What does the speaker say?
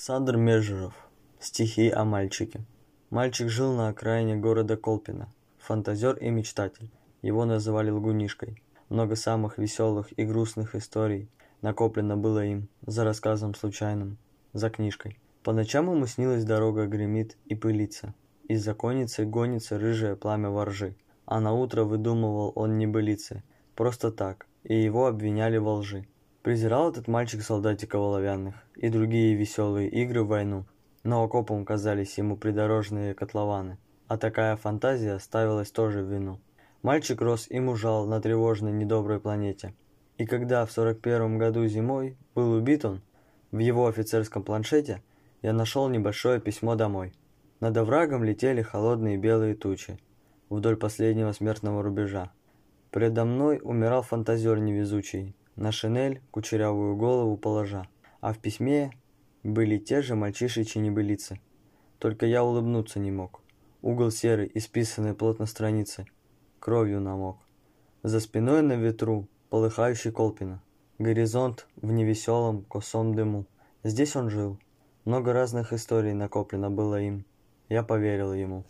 Александр Межеров. Стихи о мальчике. Мальчик жил на окраине города Колпино. Фантазер и мечтатель. Его называли Лгунишкой. Много самых веселых и грустных историй накоплено было им, за рассказом случайным, за книжкой. По ночам ему снилась дорога гремит и пылится. Из-за конницы гонится рыжее пламя воржи. А на утро выдумывал он небылицы. Просто так. И его обвиняли во лжи. Презирал этот мальчик солдатиков оловянных и другие веселые игры в войну, но окопом казались ему придорожные котлованы, а такая фантазия ставилась тоже в вину. Мальчик рос и мужал на тревожной недоброй планете. И когда в 41 году зимой был убит он, в его офицерском планшете я нашел небольшое письмо домой. Над оврагом летели холодные белые тучи вдоль последнего смертного рубежа. Предо мной умирал фантазер невезучий, на шинель кучерявую голову положа, а в письме были те же мальчишечьи небылицы. Только я улыбнуться не мог. Угол серый, исписанный плотно страницы, кровью намок. За спиной на ветру полыхающий Колпино. Горизонт в невеселом косом дыму. Здесь он жил. Много разных историй накоплено было им. Я поверил ему.